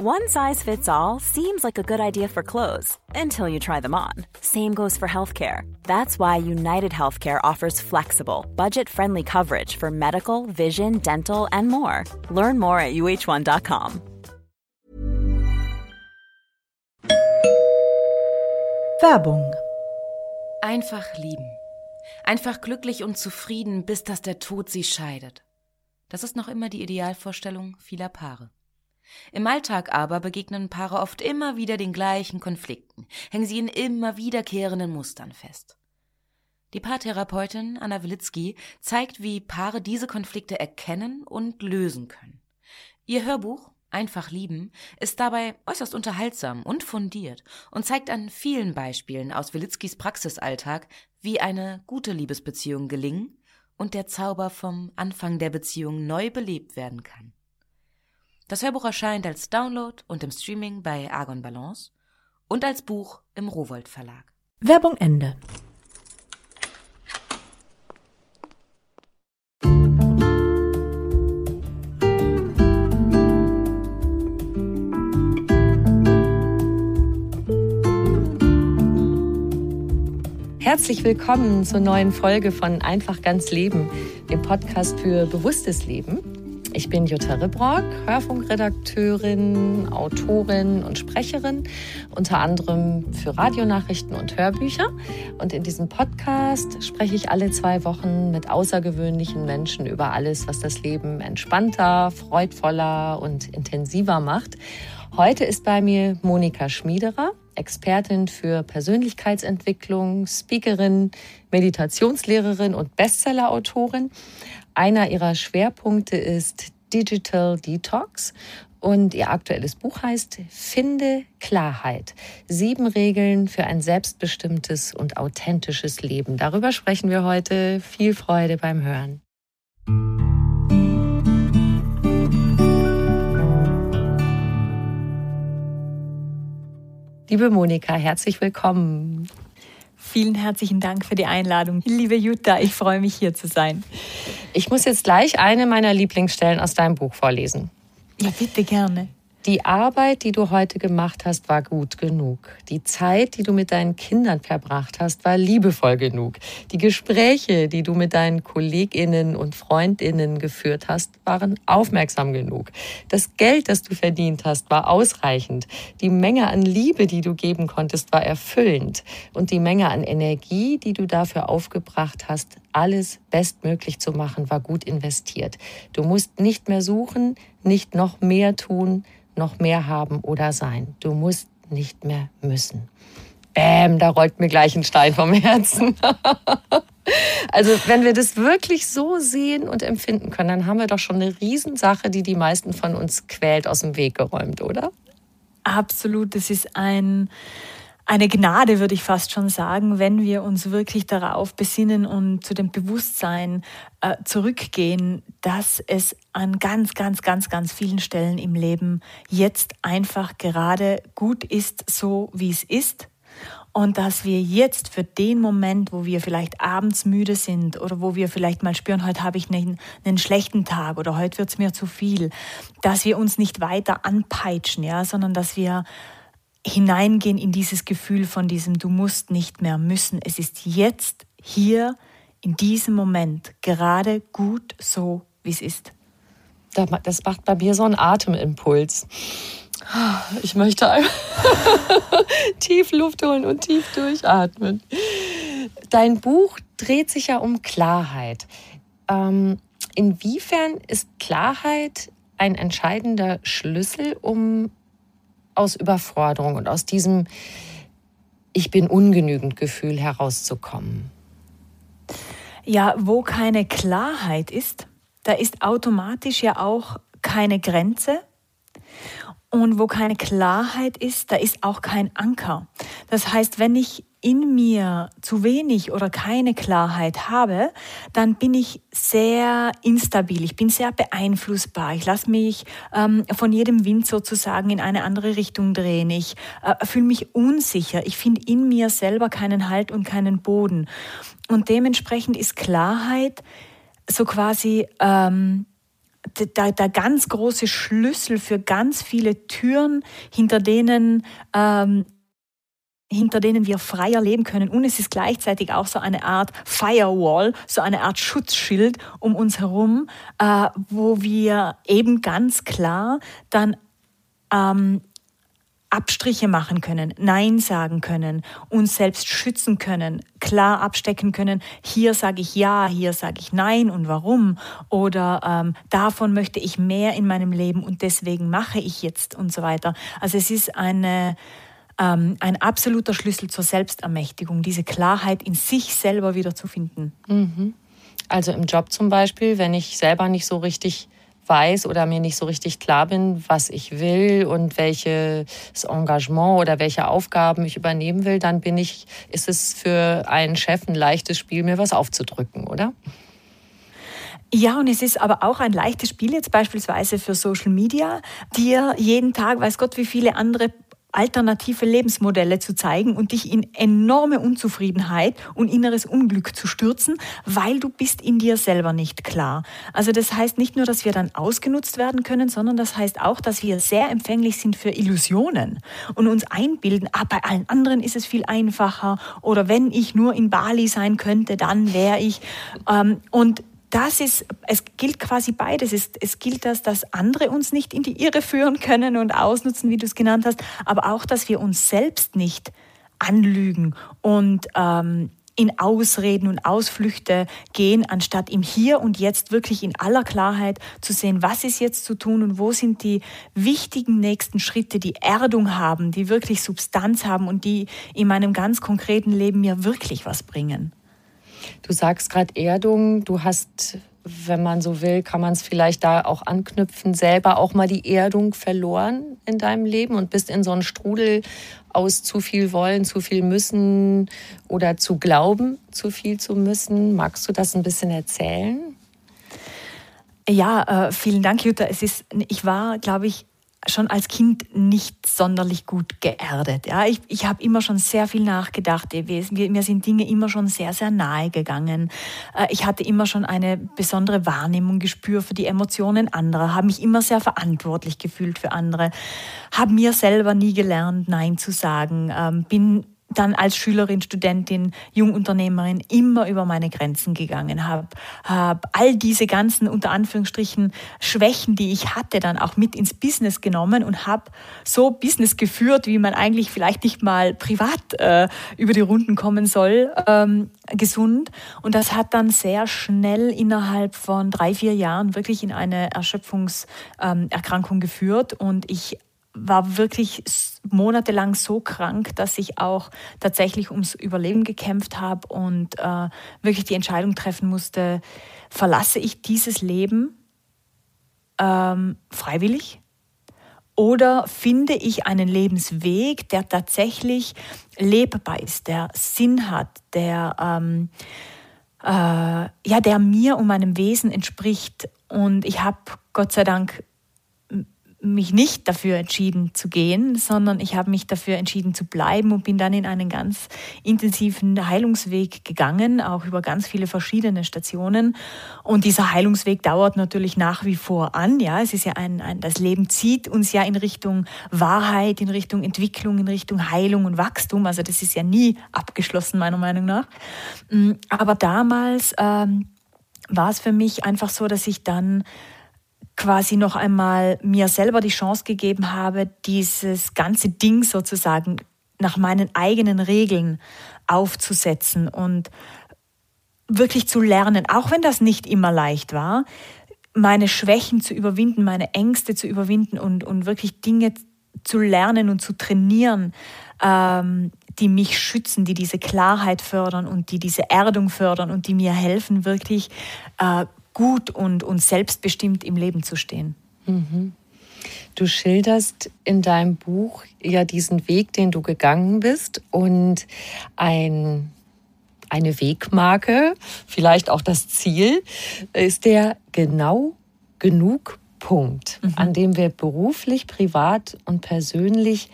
One size fits all seems like a good idea for clothes until you try them on. Same goes for healthcare. That's why United Healthcare offers flexible, budget friendly coverage for medical, vision, dental, and more. Learn more at uh1.com. Werbung. Einfach lieben. Einfach glücklich und zufrieden, bis dass der Tod sie scheidet. Das ist noch immer die Idealvorstellung vieler Paare. Im Alltag aber begegnen Paare oft immer wieder den gleichen Konflikten, hängen sie in immer wiederkehrenden Mustern fest. Die Paartherapeutin Anna Wilitzki zeigt, wie Paare diese Konflikte erkennen und lösen können. Ihr Hörbuch Einfach lieben ist dabei äußerst unterhaltsam und fundiert und zeigt an vielen Beispielen aus Wilitzkis Praxisalltag, wie eine gute Liebesbeziehung gelingen und der Zauber vom Anfang der Beziehung neu belebt werden kann. Das Hörbuch erscheint als Download und im Streaming bei Argon Balance und als Buch im Rowold Verlag. Werbung Ende. Herzlich willkommen zur neuen Folge von Einfach ganz Leben, dem Podcast für bewusstes Leben. Ich bin Jutta Ribrock, Hörfunkredakteurin, Autorin und Sprecherin, unter anderem für Radionachrichten und Hörbücher. Und in diesem Podcast spreche ich alle zwei Wochen mit außergewöhnlichen Menschen über alles, was das Leben entspannter, freudvoller und intensiver macht. Heute ist bei mir Monika Schmiederer, Expertin für Persönlichkeitsentwicklung, Speakerin, Meditationslehrerin und Bestsellerautorin. Einer ihrer Schwerpunkte ist Digital Detox und ihr aktuelles Buch heißt Finde Klarheit. Sieben Regeln für ein selbstbestimmtes und authentisches Leben. Darüber sprechen wir heute. Viel Freude beim Hören. Liebe Monika, herzlich willkommen. Vielen herzlichen Dank für die Einladung. Liebe Jutta, ich freue mich hier zu sein. Ich muss jetzt gleich eine meiner Lieblingsstellen aus deinem Buch vorlesen. Ja, bitte gerne. Die Arbeit, die du heute gemacht hast, war gut genug. Die Zeit, die du mit deinen Kindern verbracht hast, war liebevoll genug. Die Gespräche, die du mit deinen Kolleginnen und Freundinnen geführt hast, waren aufmerksam genug. Das Geld, das du verdient hast, war ausreichend. Die Menge an Liebe, die du geben konntest, war erfüllend. Und die Menge an Energie, die du dafür aufgebracht hast, alles bestmöglich zu machen, war gut investiert. Du musst nicht mehr suchen, nicht noch mehr tun, noch mehr haben oder sein. Du musst nicht mehr müssen. Bäm, da rollt mir gleich ein Stein vom Herzen. also wenn wir das wirklich so sehen und empfinden können, dann haben wir doch schon eine Riesensache, die die meisten von uns quält, aus dem Weg geräumt, oder? Absolut, das ist ein eine Gnade, würde ich fast schon sagen, wenn wir uns wirklich darauf besinnen und zu dem Bewusstsein äh, zurückgehen, dass es an ganz, ganz, ganz, ganz vielen Stellen im Leben jetzt einfach gerade gut ist, so wie es ist. Und dass wir jetzt für den Moment, wo wir vielleicht abends müde sind oder wo wir vielleicht mal spüren, heute habe ich einen, einen schlechten Tag oder heute wird es mir zu viel, dass wir uns nicht weiter anpeitschen, ja, sondern dass wir hineingehen in dieses Gefühl von diesem Du musst nicht mehr müssen. Es ist jetzt, hier, in diesem Moment, gerade gut so, wie es ist. Das macht bei mir so einen Atemimpuls. Ich möchte einfach tief Luft holen und tief durchatmen. Dein Buch dreht sich ja um Klarheit. Ähm, inwiefern ist Klarheit ein entscheidender Schlüssel, um aus Überforderung und aus diesem Ich bin ungenügend Gefühl herauszukommen? Ja, wo keine Klarheit ist, da ist automatisch ja auch keine Grenze. Und wo keine Klarheit ist, da ist auch kein Anker. Das heißt, wenn ich in mir zu wenig oder keine Klarheit habe, dann bin ich sehr instabil, ich bin sehr beeinflussbar, ich lasse mich ähm, von jedem Wind sozusagen in eine andere Richtung drehen, ich äh, fühle mich unsicher, ich finde in mir selber keinen Halt und keinen Boden. Und dementsprechend ist Klarheit so quasi ähm, der, der ganz große Schlüssel für ganz viele Türen, hinter denen ähm, hinter denen wir freier leben können. Und es ist gleichzeitig auch so eine Art Firewall, so eine Art Schutzschild um uns herum, äh, wo wir eben ganz klar dann ähm, Abstriche machen können, Nein sagen können, uns selbst schützen können, klar abstecken können, hier sage ich Ja, hier sage ich Nein und warum oder ähm, davon möchte ich mehr in meinem Leben und deswegen mache ich jetzt und so weiter. Also es ist eine, ähm, ein absoluter Schlüssel zur Selbstermächtigung, diese Klarheit in sich selber wiederzufinden. Mhm. Also im Job zum Beispiel, wenn ich selber nicht so richtig weiß oder mir nicht so richtig klar bin, was ich will und welches Engagement oder welche Aufgaben ich übernehmen will, dann bin ich, ist es für einen Chef ein leichtes Spiel, mir was aufzudrücken, oder? Ja, und es ist aber auch ein leichtes Spiel jetzt beispielsweise für Social Media, dir jeden Tag, weiß Gott, wie viele andere alternative Lebensmodelle zu zeigen und dich in enorme Unzufriedenheit und inneres Unglück zu stürzen, weil du bist in dir selber nicht klar. Also das heißt nicht nur, dass wir dann ausgenutzt werden können, sondern das heißt auch, dass wir sehr empfänglich sind für Illusionen und uns einbilden, ah, bei allen anderen ist es viel einfacher oder wenn ich nur in Bali sein könnte, dann wäre ich. Ähm, und das ist, es gilt quasi beides. Es, es gilt das, dass andere uns nicht in die Irre führen können und ausnutzen, wie du es genannt hast, aber auch, dass wir uns selbst nicht anlügen und ähm, in Ausreden und Ausflüchte gehen, anstatt im Hier und Jetzt wirklich in aller Klarheit zu sehen, was ist jetzt zu tun und wo sind die wichtigen nächsten Schritte, die Erdung haben, die wirklich Substanz haben und die in meinem ganz konkreten Leben mir wirklich was bringen. Du sagst gerade Erdung, du hast, wenn man so will, kann man es vielleicht da auch anknüpfen, selber auch mal die Erdung verloren in deinem Leben und bist in so einen Strudel aus zu viel wollen, zu viel müssen oder zu glauben, zu viel zu müssen. Magst du das ein bisschen erzählen? Ja, äh, vielen Dank, Jutta. Es ist, ich war, glaube ich, schon als Kind nicht sonderlich gut geerdet. Ja, ich, ich habe immer schon sehr viel nachgedacht. Mir sind Dinge immer schon sehr, sehr nahe gegangen. Äh, ich hatte immer schon eine besondere Wahrnehmung, Gespür für die Emotionen anderer, habe mich immer sehr verantwortlich gefühlt für andere, habe mir selber nie gelernt, Nein zu sagen, ähm, bin dann als Schülerin, Studentin, Jungunternehmerin immer über meine Grenzen gegangen habe, habe all diese ganzen unter Anführungsstrichen Schwächen, die ich hatte, dann auch mit ins Business genommen und habe so Business geführt, wie man eigentlich vielleicht nicht mal privat äh, über die Runden kommen soll, ähm, gesund. Und das hat dann sehr schnell innerhalb von drei, vier Jahren wirklich in eine Erschöpfungserkrankung ähm, geführt und ich war wirklich monatelang so krank, dass ich auch tatsächlich ums Überleben gekämpft habe und äh, wirklich die Entscheidung treffen musste, verlasse ich dieses Leben ähm, freiwillig oder finde ich einen Lebensweg, der tatsächlich lebbar ist, der Sinn hat, der, ähm, äh, ja, der mir und meinem Wesen entspricht. Und ich habe Gott sei Dank mich nicht dafür entschieden zu gehen, sondern ich habe mich dafür entschieden zu bleiben und bin dann in einen ganz intensiven Heilungsweg gegangen, auch über ganz viele verschiedene Stationen. Und dieser Heilungsweg dauert natürlich nach wie vor an. Ja, es ist ja ein, ein das Leben zieht uns ja in Richtung Wahrheit, in Richtung Entwicklung, in Richtung Heilung und Wachstum. Also das ist ja nie abgeschlossen meiner Meinung nach. Mm, aber damals ähm, war es für mich einfach so, dass ich dann quasi noch einmal mir selber die Chance gegeben habe, dieses ganze Ding sozusagen nach meinen eigenen Regeln aufzusetzen und wirklich zu lernen, auch wenn das nicht immer leicht war, meine Schwächen zu überwinden, meine Ängste zu überwinden und, und wirklich Dinge zu lernen und zu trainieren, ähm, die mich schützen, die diese Klarheit fördern und die diese Erdung fördern und die mir helfen, wirklich äh, gut und, und selbstbestimmt im Leben zu stehen. Mhm. Du schilderst in deinem Buch ja diesen Weg, den du gegangen bist und ein, eine Wegmarke, vielleicht auch das Ziel, ist der genau genug Punkt, mhm. an dem wir beruflich, privat und persönlich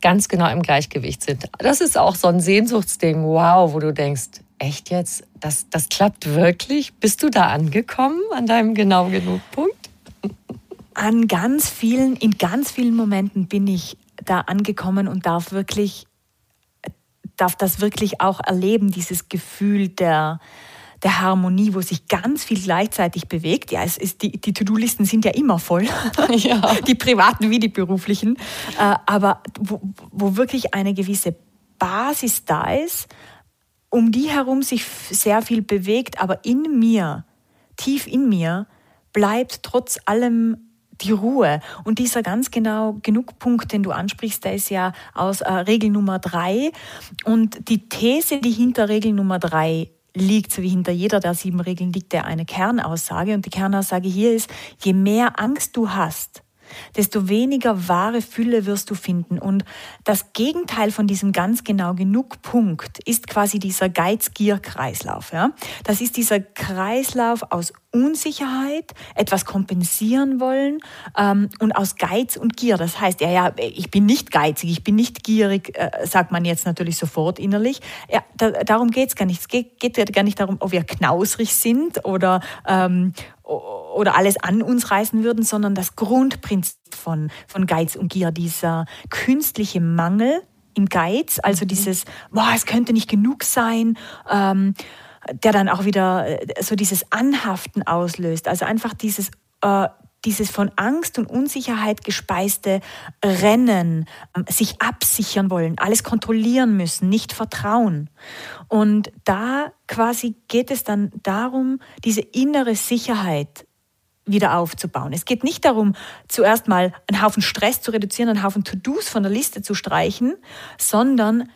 ganz genau im Gleichgewicht sind. Das ist auch so ein Sehnsuchtsding, wow, wo du denkst, echt jetzt, das, das klappt wirklich? Bist du da angekommen an deinem genau genug Punkt? an ganz vielen, in ganz vielen Momenten bin ich da angekommen und darf wirklich, darf das wirklich auch erleben, dieses Gefühl der, der Harmonie, wo sich ganz viel gleichzeitig bewegt. Ja, es ist, die, die To-Do-Listen sind ja immer voll, ja. die privaten wie die beruflichen, äh, aber wo, wo wirklich eine gewisse Basis da ist, um die herum sich sehr viel bewegt, aber in mir, tief in mir, bleibt trotz allem die Ruhe. Und dieser ganz genau genug Punkt, den du ansprichst, der ist ja aus äh, Regel Nummer drei. Und die These, die hinter Regel Nummer drei liegt, so wie hinter jeder der sieben Regeln liegt, der eine Kernaussage. Und die Kernaussage hier ist, je mehr Angst du hast, desto weniger wahre Fülle wirst du finden. Und das Gegenteil von diesem ganz genau genug Punkt ist quasi dieser Geiz-Gier-Kreislauf. Ja? Das ist dieser Kreislauf aus Unsicherheit, etwas kompensieren wollen ähm, und aus Geiz und Gier. Das heißt, ja, ja, ich bin nicht geizig, ich bin nicht gierig, äh, sagt man jetzt natürlich sofort innerlich. Ja, da, darum geht es gar nicht. Es geht, geht gar nicht darum, ob wir knausrig sind oder, ähm, oder alles an uns reißen würden, sondern das Grundprinzip von, von Geiz und Gier, dieser künstliche Mangel im Geiz, also mhm. dieses, boah, es könnte nicht genug sein, ähm, der dann auch wieder äh, so dieses Anhaften auslöst, also einfach dieses äh, dieses von Angst und Unsicherheit gespeiste Rennen, ähm, sich absichern wollen, alles kontrollieren müssen, nicht vertrauen. Und da quasi geht es dann darum, diese innere Sicherheit wieder aufzubauen. Es geht nicht darum, zuerst mal einen Haufen Stress zu reduzieren, einen Haufen To-Dos von der Liste zu streichen, sondern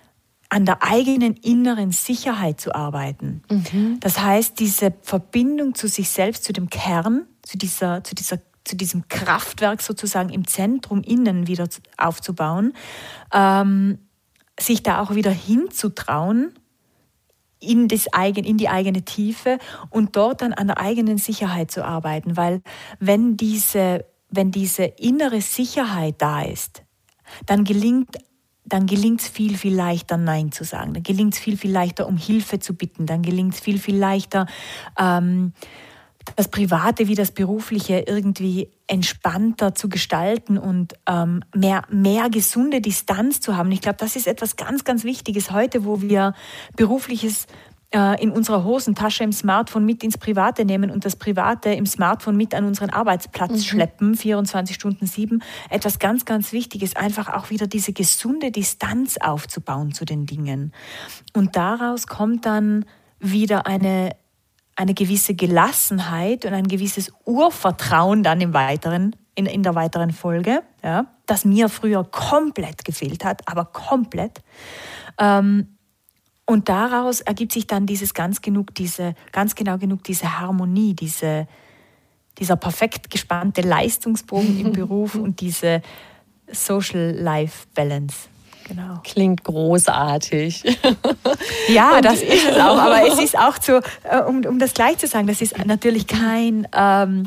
an der eigenen inneren Sicherheit zu arbeiten. Mhm. Das heißt, diese Verbindung zu sich selbst, zu dem Kern, zu dieser, zu dieser zu diesem Kraftwerk sozusagen im Zentrum innen wieder aufzubauen, ähm, sich da auch wieder hinzutrauen in, das eigen, in die eigene Tiefe und dort dann an der eigenen Sicherheit zu arbeiten. Weil wenn diese, wenn diese innere Sicherheit da ist, dann gelingt dann gelingt es viel, viel leichter, Nein zu sagen. Dann gelingt es viel, viel leichter, um Hilfe zu bitten. Dann gelingt es viel, viel leichter, ähm, das Private wie das Berufliche irgendwie entspannter zu gestalten und ähm, mehr, mehr gesunde Distanz zu haben. Ich glaube, das ist etwas ganz, ganz Wichtiges heute, wo wir berufliches äh, in unserer Hosentasche im Smartphone mit ins Private nehmen und das Private im Smartphone mit an unseren Arbeitsplatz mhm. schleppen, 24 Stunden sieben. Etwas ganz, ganz Wichtiges, einfach auch wieder diese gesunde Distanz aufzubauen zu den Dingen. Und daraus kommt dann wieder eine eine gewisse Gelassenheit und ein gewisses Urvertrauen dann im weiteren, in, in der weiteren Folge, ja, das mir früher komplett gefehlt hat, aber komplett. Ähm, und daraus ergibt sich dann dieses ganz genug, diese, ganz genau genug diese Harmonie, diese, dieser perfekt gespannte Leistungsbogen im Beruf und diese Social Life Balance. Genau. Klingt großartig. ja, das ist es auch. Aber es ist auch so, äh, um, um das gleich zu sagen, das ist natürlich kein ähm,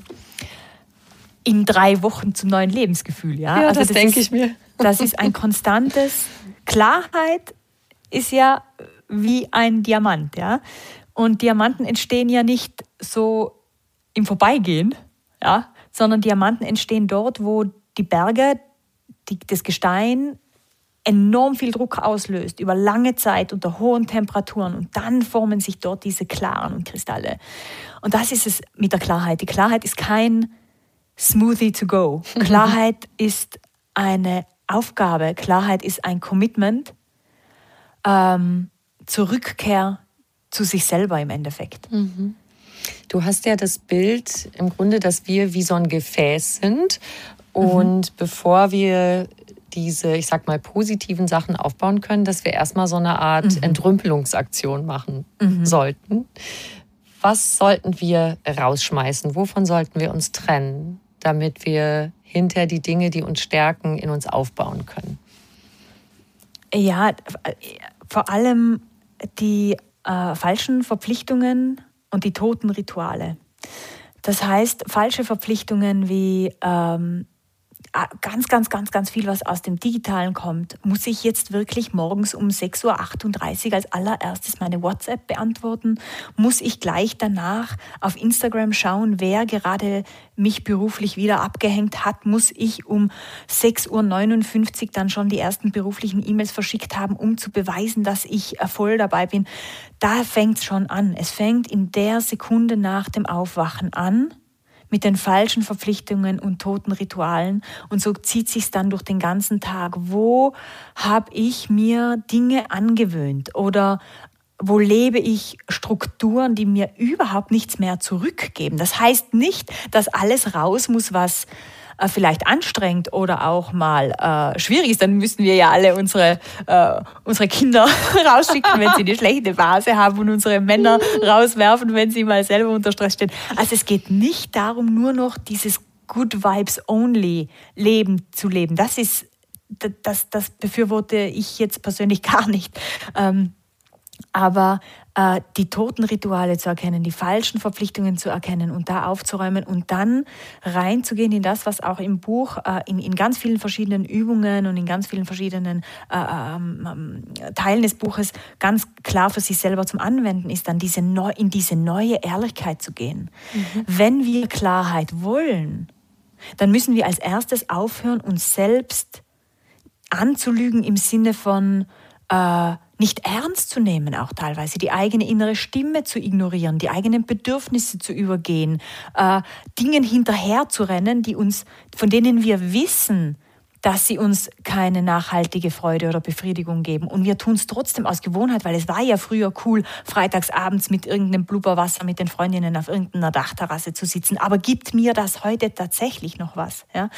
in drei Wochen zum neuen Lebensgefühl. Ja, ja also das, das denke ich mir. Das ist ein konstantes. Klarheit ist ja wie ein Diamant. Ja? Und Diamanten entstehen ja nicht so im Vorbeigehen, ja? sondern Diamanten entstehen dort, wo die Berge, die, das Gestein enorm viel Druck auslöst über lange Zeit unter hohen Temperaturen und dann formen sich dort diese klaren Kristalle. Und das ist es mit der Klarheit. Die Klarheit ist kein Smoothie to go. Klarheit ist eine Aufgabe. Klarheit ist ein Commitment ähm, zur Rückkehr zu sich selber im Endeffekt. Mhm. Du hast ja das Bild im Grunde, dass wir wie so ein Gefäß sind. Und mhm. bevor wir diese, ich sag mal, positiven Sachen aufbauen können, dass wir erstmal so eine Art mhm. Entrümpelungsaktion machen mhm. sollten. Was sollten wir rausschmeißen? Wovon sollten wir uns trennen, damit wir hinter die Dinge, die uns stärken, in uns aufbauen können? Ja, vor allem die äh, falschen Verpflichtungen und die toten Rituale. Das heißt, falsche Verpflichtungen wie ähm, äh, ganz, ganz, ganz, ganz viel, was aus dem Digitalen kommt. Muss ich jetzt wirklich morgens um 6.38 Uhr als allererstes meine WhatsApp beantworten? Muss ich gleich danach auf Instagram schauen, wer gerade mich beruflich wieder abgehängt hat? Muss ich um 6.59 Uhr dann schon die ersten beruflichen E-Mails verschickt haben, um zu beweisen, dass ich voll dabei bin? Da fängt es schon an. Es fängt in der Sekunde nach dem Aufwachen an mit den falschen Verpflichtungen und toten Ritualen. Und so zieht sich dann durch den ganzen Tag. Wo habe ich mir Dinge angewöhnt oder wo lebe ich Strukturen, die mir überhaupt nichts mehr zurückgeben? Das heißt nicht, dass alles raus muss, was äh, vielleicht anstrengend oder auch mal äh, schwierig ist, dann müssen wir ja alle unsere, äh, unsere Kinder rausschicken, wenn sie eine schlechte Phase haben und unsere Männer rauswerfen, wenn sie mal selber unter Stress stehen. Also es geht nicht darum, nur noch dieses Good Vibes Only Leben zu leben. Das ist, das, das befürworte ich jetzt persönlich gar nicht. Ähm, aber äh, die toten Rituale zu erkennen, die falschen Verpflichtungen zu erkennen und da aufzuräumen und dann reinzugehen in das, was auch im Buch äh, in, in ganz vielen verschiedenen Übungen und in ganz vielen verschiedenen äh, ähm, ähm, Teilen des Buches ganz klar für sich selber zum Anwenden ist, dann diese neu, in diese neue Ehrlichkeit zu gehen. Mhm. Wenn wir Klarheit wollen, dann müssen wir als erstes aufhören, uns selbst anzulügen im Sinne von, äh, nicht ernst zu nehmen, auch teilweise, die eigene innere Stimme zu ignorieren, die eigenen Bedürfnisse zu übergehen, äh, Dingen hinterher zu rennen, die uns, von denen wir wissen, dass sie uns keine nachhaltige Freude oder Befriedigung geben. Und wir tun es trotzdem aus Gewohnheit, weil es war ja früher cool, freitagsabends mit irgendeinem Blubberwasser mit den Freundinnen auf irgendeiner Dachterrasse zu sitzen. Aber gibt mir das heute tatsächlich noch was? Ja?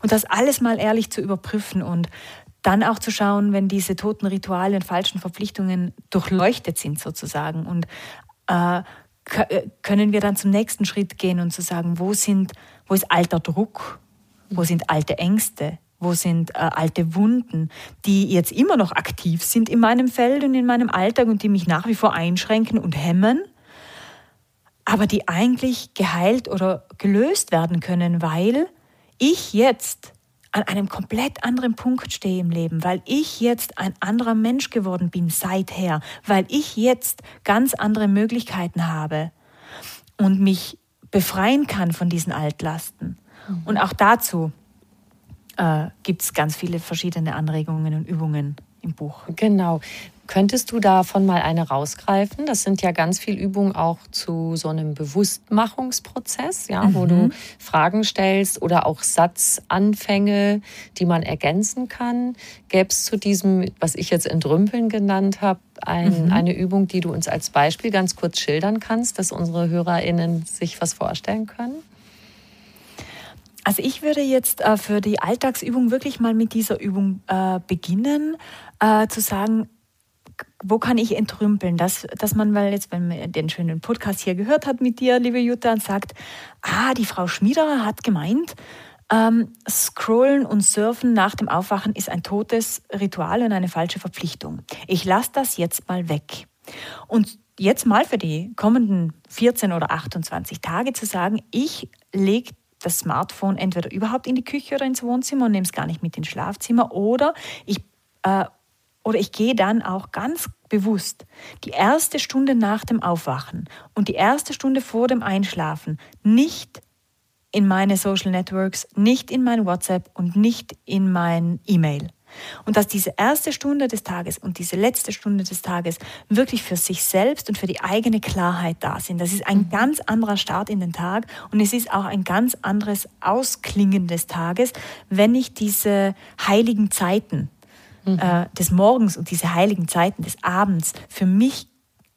Und das alles mal ehrlich zu überprüfen und dann auch zu schauen, wenn diese toten Rituale und falschen Verpflichtungen durchleuchtet sind sozusagen. Und äh, äh, können wir dann zum nächsten Schritt gehen und zu sagen, wo sind, wo ist alter Druck, wo sind alte Ängste, wo sind äh, alte Wunden, die jetzt immer noch aktiv sind in meinem Feld und in meinem Alltag und die mich nach wie vor einschränken und hemmen, aber die eigentlich geheilt oder gelöst werden können, weil ich jetzt an einem komplett anderen Punkt stehe im Leben, weil ich jetzt ein anderer Mensch geworden bin seither, weil ich jetzt ganz andere Möglichkeiten habe und mich befreien kann von diesen Altlasten. Mhm. Und auch dazu äh, gibt es ganz viele verschiedene Anregungen und Übungen im Buch. Genau. Könntest du davon mal eine rausgreifen? Das sind ja ganz viele Übungen auch zu so einem Bewusstmachungsprozess, ja, mhm. wo du mhm. Fragen stellst oder auch Satzanfänge, die man ergänzen kann. Gäbe es zu diesem, was ich jetzt Entrümpeln genannt habe, ein, mhm. eine Übung, die du uns als Beispiel ganz kurz schildern kannst, dass unsere HörerInnen sich was vorstellen können? Also ich würde jetzt äh, für die Alltagsübung wirklich mal mit dieser Übung äh, beginnen, äh, zu sagen, wo kann ich entrümpeln? Dass, dass man, weil jetzt, wenn man den schönen Podcast hier gehört hat mit dir, liebe Jutta, und sagt, ah, die Frau Schmiederer hat gemeint, ähm, Scrollen und Surfen nach dem Aufwachen ist ein totes Ritual und eine falsche Verpflichtung. Ich lasse das jetzt mal weg. Und jetzt mal für die kommenden 14 oder 28 Tage zu sagen, ich lege das Smartphone entweder überhaupt in die Küche oder ins Wohnzimmer und nehme es gar nicht mit ins Schlafzimmer oder ich äh, oder ich gehe dann auch ganz bewusst die erste Stunde nach dem Aufwachen und die erste Stunde vor dem Einschlafen nicht in meine Social Networks, nicht in mein WhatsApp und nicht in mein E-Mail. Und dass diese erste Stunde des Tages und diese letzte Stunde des Tages wirklich für sich selbst und für die eigene Klarheit da sind. Das ist ein mhm. ganz anderer Start in den Tag und es ist auch ein ganz anderes Ausklingen des Tages, wenn ich diese heiligen Zeiten mhm. äh, des Morgens und diese heiligen Zeiten des Abends für mich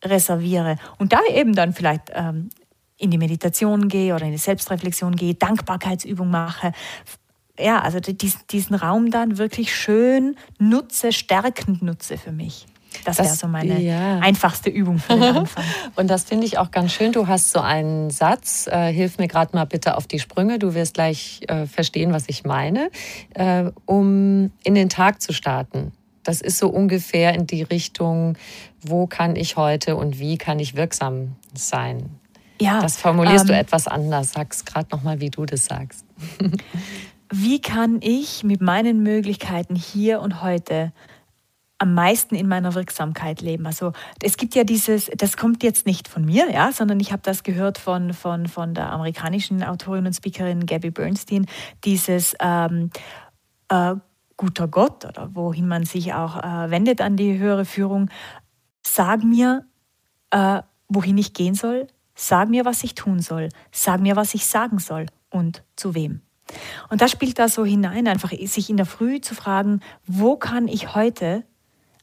reserviere und da eben dann vielleicht ähm, in die Meditation gehe oder in die Selbstreflexion gehe, Dankbarkeitsübung mache. Ja, also diesen, diesen Raum dann wirklich schön nutze, stärkend nutze für mich. Das, wäre so meine ja. einfachste Übung für den Anfang. Und das finde ich auch ganz schön. Du hast so einen Satz, äh, hilf mir gerade mal bitte auf die Sprünge, du wirst gleich äh, verstehen, was ich meine, äh, um in den Tag zu starten. Das ist so ungefähr in die Richtung, wo kann ich heute und wie kann ich wirksam sein. Ja, das formulierst ähm, du etwas anders. Sag's gerade nochmal, wie du das sagst. wie kann ich mit meinen Möglichkeiten hier und heute am meisten in meiner Wirksamkeit leben. Also es gibt ja dieses, das kommt jetzt nicht von mir, ja, sondern ich habe das gehört von, von, von der amerikanischen Autorin und Speakerin Gabby Bernstein, dieses ähm, äh, guter Gott oder wohin man sich auch äh, wendet an die höhere Führung, sag mir, äh, wohin ich gehen soll, sag mir, was ich tun soll, sag mir, was ich sagen soll und zu wem. Und das spielt da so hinein, einfach sich in der Früh zu fragen, wo kann ich heute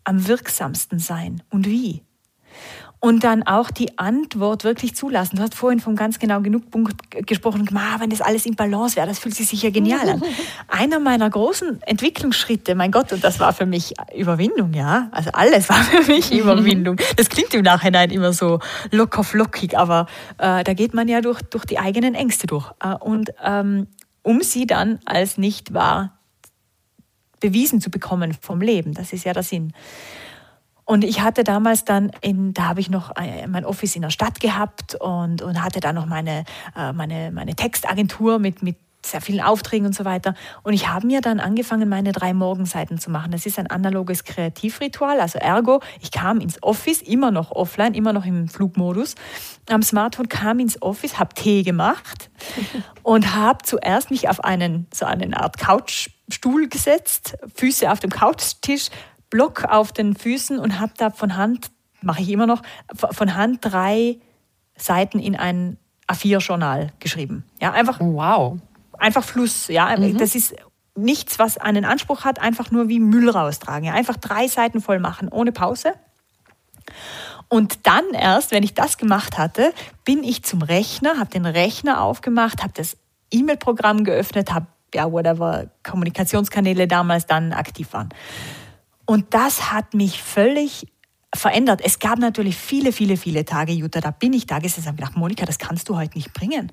am wirksamsten sein und wie? Und dann auch die Antwort wirklich zulassen. Du hast vorhin vom ganz genau genug Punkt gesprochen, ah, wenn das alles in Balance wäre, das fühlt sich sicher genial an. Einer meiner großen Entwicklungsschritte, mein Gott, und das war für mich Überwindung, ja. Also alles war für mich Überwindung. Das klingt im Nachhinein immer so locker flockig, aber äh, da geht man ja durch, durch die eigenen Ängste durch. Äh, und ähm, um sie dann als nicht wahr bewiesen zu bekommen vom Leben. Das ist ja der Sinn. Und ich hatte damals dann, in, da habe ich noch mein Office in der Stadt gehabt und, und hatte da noch meine, äh, meine, meine Textagentur mit, mit sehr vielen Aufträgen und so weiter. Und ich habe mir dann angefangen, meine drei Morgenseiten zu machen. Das ist ein analoges Kreativritual. Also ergo, ich kam ins Office, immer noch offline, immer noch im Flugmodus. Am Smartphone kam ins Office, habe Tee gemacht und habe zuerst mich auf einen, so eine Art Couch Stuhl gesetzt, Füße auf dem Couchtisch, Block auf den Füßen und habe da von Hand, mache ich immer noch, von Hand drei Seiten in ein A4-Journal geschrieben. Ja, einfach. Wow. Einfach Fluss. Ja, mhm. das ist nichts, was einen Anspruch hat, einfach nur wie Müll raustragen. Ja, einfach drei Seiten voll machen, ohne Pause. Und dann erst, wenn ich das gemacht hatte, bin ich zum Rechner, habe den Rechner aufgemacht, habe das E-Mail-Programm geöffnet, habe ja, whatever Kommunikationskanäle damals dann aktiv waren. Und das hat mich völlig verändert. Es gab natürlich viele, viele, viele Tage, Jutta, da bin ich da gesessen und habe gedacht, Monika, das kannst du heute nicht bringen.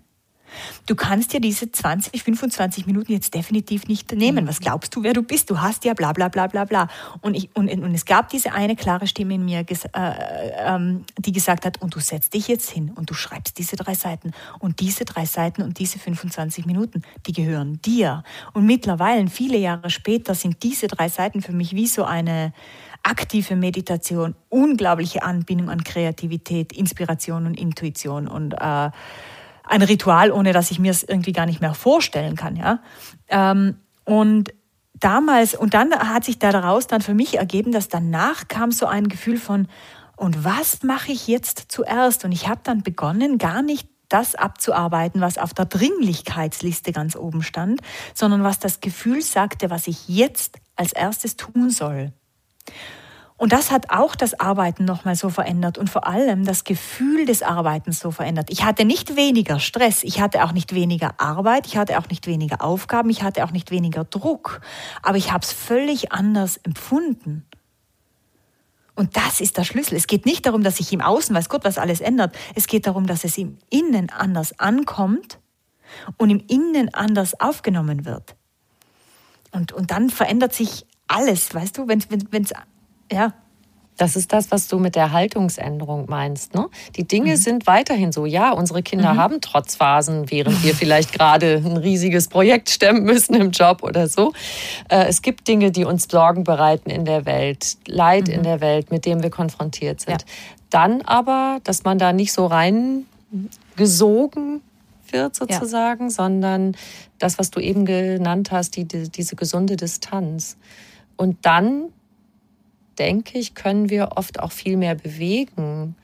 Du kannst dir diese 20, 25 Minuten jetzt definitiv nicht nehmen. Was glaubst du, wer du bist? Du hast ja bla bla bla bla bla. Und, ich, und, und es gab diese eine klare Stimme in mir, äh, äh, die gesagt hat, und du setzt dich jetzt hin und du schreibst diese drei Seiten. Und diese drei Seiten und diese 25 Minuten, die gehören dir. Und mittlerweile, viele Jahre später, sind diese drei Seiten für mich wie so eine aktive Meditation, unglaubliche Anbindung an Kreativität, Inspiration und Intuition und äh, ein Ritual, ohne dass ich mir es irgendwie gar nicht mehr vorstellen kann. Ja? Ähm, und damals, und dann hat sich daraus dann für mich ergeben, dass danach kam so ein Gefühl von, und was mache ich jetzt zuerst? Und ich habe dann begonnen, gar nicht das abzuarbeiten, was auf der Dringlichkeitsliste ganz oben stand, sondern was das Gefühl sagte, was ich jetzt als erstes tun soll. Und das hat auch das Arbeiten nochmal so verändert und vor allem das Gefühl des Arbeitens so verändert. Ich hatte nicht weniger Stress, ich hatte auch nicht weniger Arbeit, ich hatte auch nicht weniger Aufgaben, ich hatte auch nicht weniger Druck, aber ich habe es völlig anders empfunden. Und das ist der Schlüssel. Es geht nicht darum, dass sich im Außen, weiß Gott, was alles ändert. Es geht darum, dass es im Innen anders ankommt und im Innen anders aufgenommen wird. Und, und dann verändert sich alles, weißt du, wenn es ja. Das ist das, was du mit der Haltungsänderung meinst. Ne? Die Dinge mhm. sind weiterhin so. Ja, unsere Kinder mhm. haben Trotzphasen, während wir vielleicht gerade ein riesiges Projekt stemmen müssen im Job oder so. Äh, es gibt Dinge, die uns Sorgen bereiten in der Welt, Leid mhm. in der Welt, mit dem wir konfrontiert sind. Ja. Dann aber, dass man da nicht so reingesogen wird sozusagen, ja. sondern das, was du eben genannt hast, die, die, diese gesunde Distanz. Und dann denke ich, können wir oft auch viel mehr bewegen,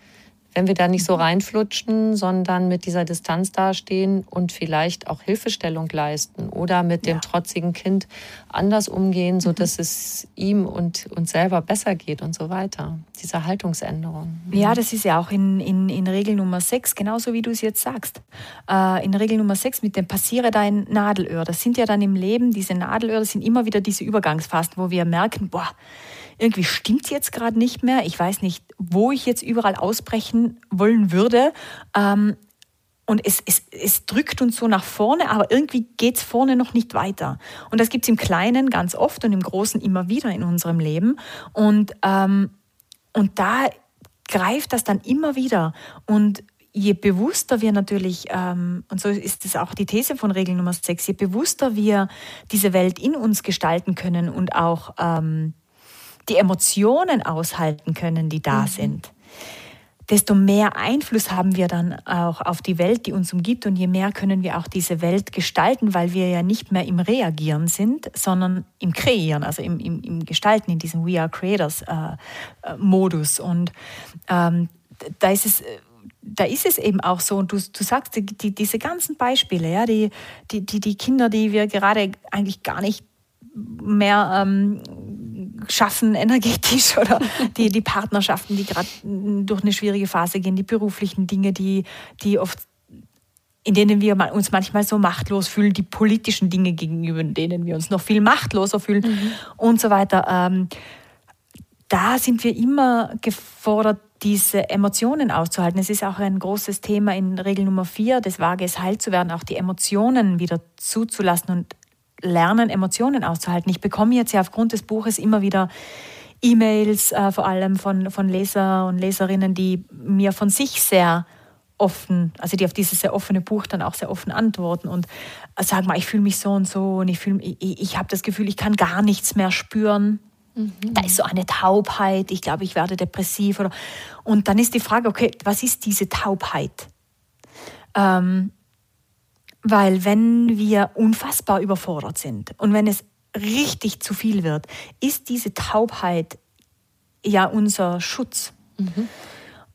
wenn wir da nicht so mhm. reinflutschen, sondern mit dieser Distanz dastehen und vielleicht auch Hilfestellung leisten oder mit dem ja. trotzigen Kind anders umgehen, sodass mhm. es ihm und uns selber besser geht und so weiter. Diese Haltungsänderung. Ja, das ist ja auch in, in, in Regel Nummer 6, genauso wie du es jetzt sagst. Äh, in Regel Nummer 6 mit dem Passiere dein Nadelöhr. Das sind ja dann im Leben, diese Nadelöhr, das sind immer wieder diese Übergangsphasen, wo wir merken, boah, irgendwie stimmt es jetzt gerade nicht mehr. Ich weiß nicht, wo ich jetzt überall ausbrechen wollen würde. Ähm, und es, es, es drückt uns so nach vorne, aber irgendwie geht es vorne noch nicht weiter. Und das gibt es im Kleinen ganz oft und im Großen immer wieder in unserem Leben. Und, ähm, und da greift das dann immer wieder. Und je bewusster wir natürlich, ähm, und so ist es auch die These von Regel Nummer 6, je bewusster wir diese Welt in uns gestalten können und auch ähm, die Emotionen aushalten können, die da mhm. sind, desto mehr Einfluss haben wir dann auch auf die Welt, die uns umgibt und je mehr können wir auch diese Welt gestalten, weil wir ja nicht mehr im Reagieren sind, sondern im Kreieren, also im, im, im Gestalten, in diesem We Are Creators äh, äh, Modus. Und ähm, da ist es da ist es eben auch so, und du, du sagst die, die, diese ganzen Beispiele, ja, die, die, die Kinder, die wir gerade eigentlich gar nicht mehr ähm, schaffen energetisch oder die, die Partnerschaften, die gerade durch eine schwierige Phase gehen, die beruflichen Dinge, die, die oft in denen wir uns manchmal so machtlos fühlen, die politischen Dinge gegenüber, in denen wir uns noch viel machtloser fühlen mhm. und so weiter. Ähm, da sind wir immer gefordert, diese Emotionen auszuhalten. Es ist auch ein großes Thema in Regel Nummer vier, des Wages heil zu werden, auch die Emotionen wieder zuzulassen und lernen, Emotionen auszuhalten. Ich bekomme jetzt ja aufgrund des Buches immer wieder E-Mails, äh, vor allem von, von Leser und Leserinnen, die mir von sich sehr offen, also die auf dieses sehr offene Buch dann auch sehr offen antworten und sagen mal, ich fühle mich so und so und ich, ich, ich habe das Gefühl, ich kann gar nichts mehr spüren. Mhm. Da ist so eine Taubheit, ich glaube, ich werde depressiv. Oder, und dann ist die Frage, okay, was ist diese Taubheit? Ähm, weil wenn wir unfassbar überfordert sind und wenn es richtig zu viel wird, ist diese Taubheit ja unser Schutz. Mhm.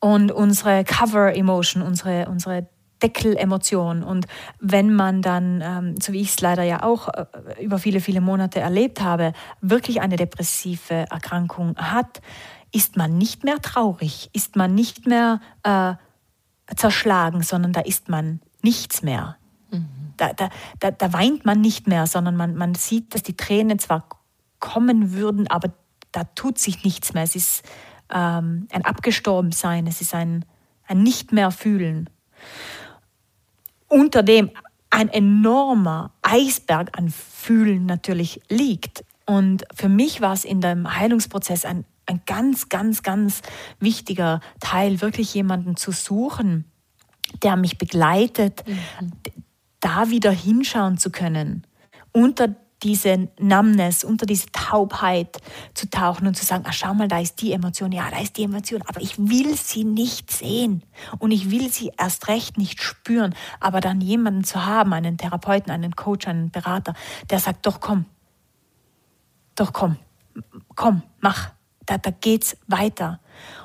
Und unsere Cover-Emotion, unsere, unsere Deckelemotion. Und wenn man dann, ähm, so wie ich es leider ja auch äh, über viele, viele Monate erlebt habe, wirklich eine depressive Erkrankung hat, ist man nicht mehr traurig, ist man nicht mehr äh, zerschlagen, sondern da ist man nichts mehr da, da, da, da weint man nicht mehr, sondern man, man sieht, dass die Tränen zwar kommen würden, aber da tut sich nichts mehr. Es ist ähm, ein Abgestorbensein, es ist ein, ein Nicht mehr fühlen. Unter dem ein enormer Eisberg an Fühlen natürlich liegt. Und für mich war es in dem Heilungsprozess ein, ein ganz, ganz, ganz wichtiger Teil, wirklich jemanden zu suchen, der mich begleitet, mhm da wieder hinschauen zu können, unter diese Numbness, unter diese Taubheit zu tauchen und zu sagen, ah, schau mal, da ist die Emotion, ja, da ist die Emotion, aber ich will sie nicht sehen. Und ich will sie erst recht nicht spüren, aber dann jemanden zu haben, einen Therapeuten, einen Coach, einen Berater, der sagt, doch komm, doch komm, komm, mach, da, da geht's weiter.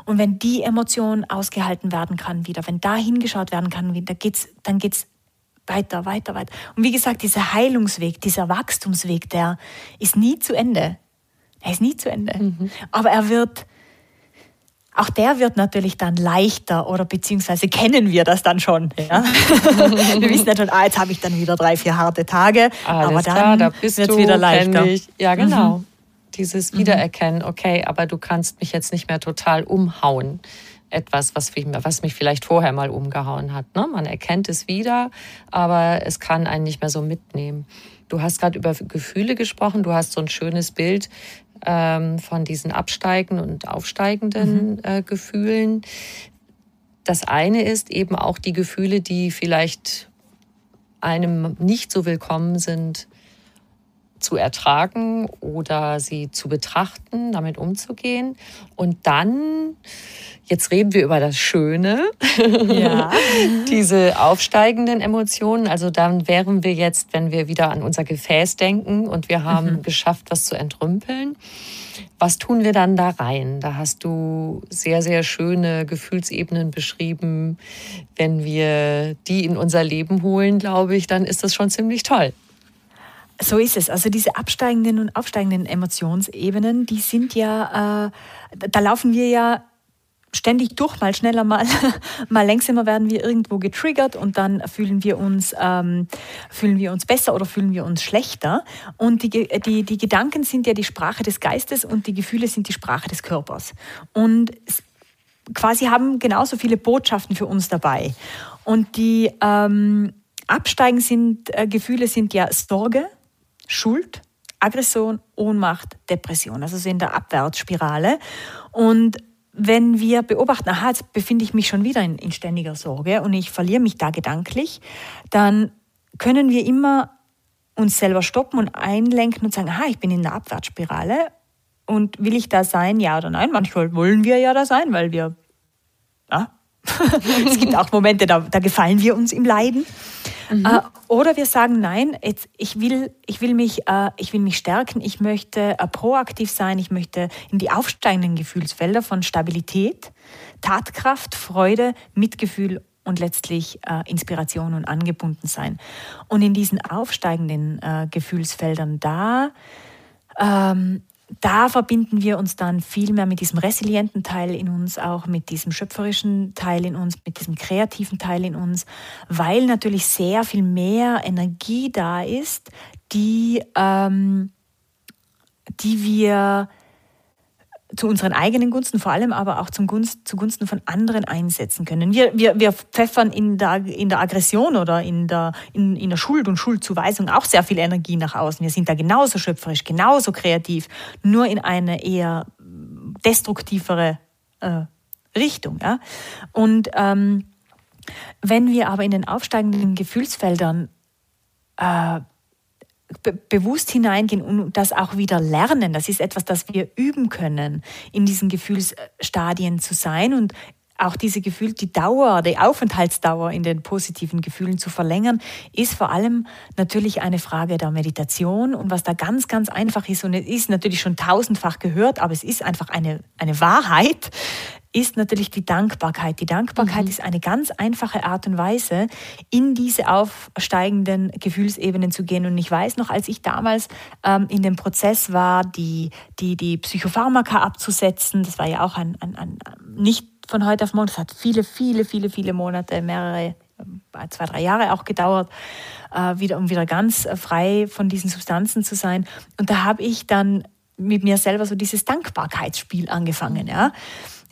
Und wenn die Emotion ausgehalten werden kann wieder, wenn da hingeschaut werden kann, wieder, geht's, dann geht's weiter, weiter, weiter. Und wie gesagt, dieser Heilungsweg, dieser Wachstumsweg, der ist nie zu Ende. Er ist nie zu Ende. Mhm. Aber er wird, auch der wird natürlich dann leichter oder beziehungsweise kennen wir das dann schon. Ja? wir wissen ja schon, ah, jetzt habe ich dann wieder drei, vier harte Tage. Alles aber dann klar, da wird es wieder leichter. Ja, genau. Mhm. Dieses mhm. Wiedererkennen, okay, aber du kannst mich jetzt nicht mehr total umhauen etwas, was, was mich vielleicht vorher mal umgehauen hat. Ne? Man erkennt es wieder, aber es kann einen nicht mehr so mitnehmen. Du hast gerade über Gefühle gesprochen. Du hast so ein schönes Bild ähm, von diesen absteigenden und aufsteigenden mhm. äh, Gefühlen. Das eine ist eben auch die Gefühle, die vielleicht einem nicht so willkommen sind, zu ertragen oder sie zu betrachten, damit umzugehen. Und dann, jetzt reden wir über das Schöne, ja. diese aufsteigenden Emotionen. Also dann wären wir jetzt, wenn wir wieder an unser Gefäß denken und wir haben mhm. geschafft, was zu entrümpeln. Was tun wir dann da rein? Da hast du sehr, sehr schöne Gefühlsebenen beschrieben. Wenn wir die in unser Leben holen, glaube ich, dann ist das schon ziemlich toll. So ist es. Also diese absteigenden und aufsteigenden Emotionsebenen, die sind ja, äh, da laufen wir ja ständig durch, mal schneller, mal, mal längsamer werden wir irgendwo getriggert und dann fühlen wir uns, ähm, fühlen wir uns besser oder fühlen wir uns schlechter. Und die, die, die Gedanken sind ja die Sprache des Geistes und die Gefühle sind die Sprache des Körpers. Und quasi haben genauso viele Botschaften für uns dabei. Und die ähm, Absteigen sind, äh, Gefühle sind ja Sorge, Schuld, Aggression, Ohnmacht, Depression, also so in der Abwärtsspirale. Und wenn wir beobachten, aha, jetzt befinde ich mich schon wieder in, in ständiger Sorge und ich verliere mich da gedanklich, dann können wir immer uns selber stoppen und einlenken und sagen, aha, ich bin in der Abwärtsspirale und will ich da sein, ja oder nein? Manchmal wollen wir ja da sein, weil wir, ja, es gibt auch Momente, da, da gefallen wir uns im Leiden. Mhm. Äh, oder wir sagen, nein, jetzt, ich, will, ich, will mich, äh, ich will mich stärken, ich möchte äh, proaktiv sein, ich möchte in die aufsteigenden Gefühlsfelder von Stabilität, Tatkraft, Freude, Mitgefühl und letztlich äh, Inspiration und angebunden sein. Und in diesen aufsteigenden äh, Gefühlsfeldern, da ähm, da verbinden wir uns dann viel mehr mit diesem resilienten Teil in uns, auch mit diesem schöpferischen Teil in uns, mit diesem kreativen Teil in uns, weil natürlich sehr viel mehr Energie da ist, die, ähm, die wir zu unseren eigenen Gunsten, vor allem aber auch zum Gunst, zugunsten von anderen einsetzen können. Wir, wir, wir pfeffern in der, in der Aggression oder in der, in, in der Schuld und Schuldzuweisung auch sehr viel Energie nach außen. Wir sind da genauso schöpferisch, genauso kreativ, nur in eine eher destruktivere äh, Richtung. Ja? Und ähm, wenn wir aber in den aufsteigenden Gefühlsfeldern äh, bewusst hineingehen und das auch wieder lernen. Das ist etwas, das wir üben können, in diesen Gefühlsstadien zu sein und auch diese Gefühl, die Dauer, die Aufenthaltsdauer in den positiven Gefühlen zu verlängern, ist vor allem natürlich eine Frage der Meditation. Und was da ganz, ganz einfach ist, und es ist natürlich schon tausendfach gehört, aber es ist einfach eine, eine Wahrheit, ist natürlich die Dankbarkeit. Die Dankbarkeit mhm. ist eine ganz einfache Art und Weise, in diese aufsteigenden Gefühlsebenen zu gehen. Und ich weiß noch, als ich damals ähm, in dem Prozess war, die, die, die Psychopharmaka abzusetzen, das war ja auch ein, ein, ein nicht von heute auf morgen, das hat viele, viele, viele, viele Monate, mehrere äh, zwei, drei Jahre auch gedauert, äh, wieder, um wieder ganz äh, frei von diesen Substanzen zu sein. Und da habe ich dann mit mir selber so dieses Dankbarkeitsspiel angefangen. Ja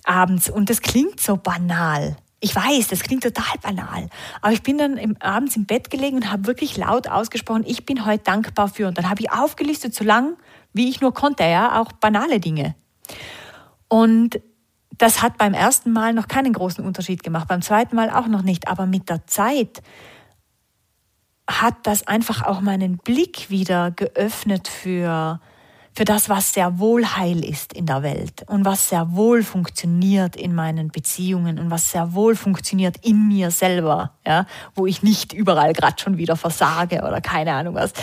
abends. Und das klingt so banal. Ich weiß, das klingt total banal. Aber ich bin dann im, abends im Bett gelegen und habe wirklich laut ausgesprochen, ich bin heute dankbar für. Und dann habe ich aufgelistet, so lang wie ich nur konnte, ja, auch banale Dinge. Und das hat beim ersten Mal noch keinen großen Unterschied gemacht, beim zweiten Mal auch noch nicht. Aber mit der Zeit hat das einfach auch meinen Blick wieder geöffnet für für das, was sehr wohl heil ist in der Welt und was sehr wohl funktioniert in meinen Beziehungen und was sehr wohl funktioniert in mir selber, ja, wo ich nicht überall gerade schon wieder versage oder keine Ahnung was.